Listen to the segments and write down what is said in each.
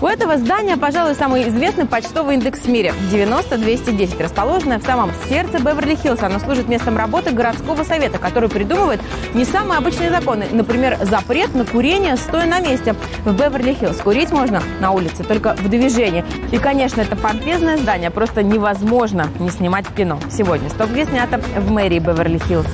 У этого здания, пожалуй, самый известный почтовый индекс в мире – 90-210, расположенное в самом сердце Беверли-Хиллз. Оно служит местом работы городского совета, который придумывает не самые обычные законы. Например, запрет на курение, стоя на месте. В Беверли-Хиллз курить можно на улице только в движении. И, конечно, это помпезное здание просто невозможно не снимать в кино. Сегодня «Стоп, где снято» в мэрии Беверли-Хиллз.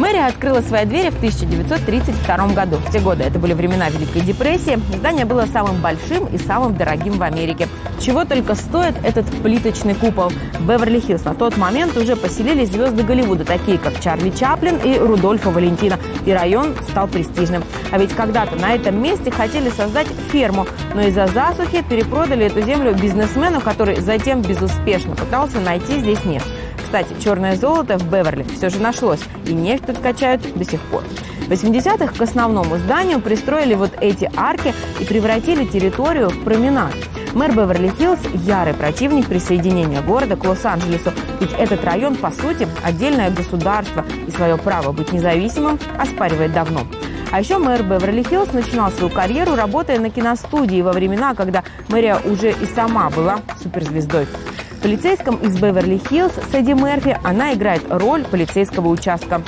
Мэрия открыла свои двери в 1932 году. В те годы это были времена Великой депрессии. Здание было самым большим и самым дорогим в Америке. Чего только стоит этот плиточный купол. Беверли-Хиллз на тот момент уже поселились звезды Голливуда, такие как Чарли Чаплин и Рудольфа Валентина. И район стал престижным. А ведь когда-то на этом месте хотели создать ферму, но из-за засухи перепродали эту землю бизнесмену, который затем безуспешно пытался найти здесь нефть. Кстати, черное золото в Беверли все же нашлось, и нефть тут качают до сих пор. В 80-х к основному зданию пристроили вот эти арки и превратили территорию в променад. Мэр Беверли-Хиллз – ярый противник присоединения города к Лос-Анджелесу, ведь этот район, по сути, отдельное государство и свое право быть независимым оспаривает давно. А еще мэр Беверли-Хиллз начинал свою карьеру, работая на киностудии во времена, когда мэрия уже и сама была суперзвездой. Полицейском из Беверли-Хиллз Сэдди Мерфи она играет роль полицейского участка.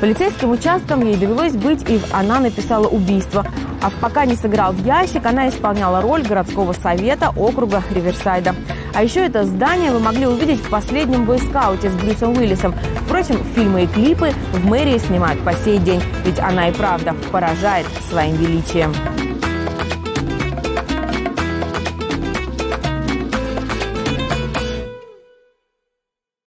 Полицейским участком ей довелось быть, и она написала убийство. А пока не сыграл в ящик, она исполняла роль городского совета округа Риверсайда. А еще это здание вы могли увидеть в последнем бойскауте с Брюсом Уиллисом. Впрочем, фильмы и клипы в мэрии снимают по сей день, ведь она и правда поражает своим величием.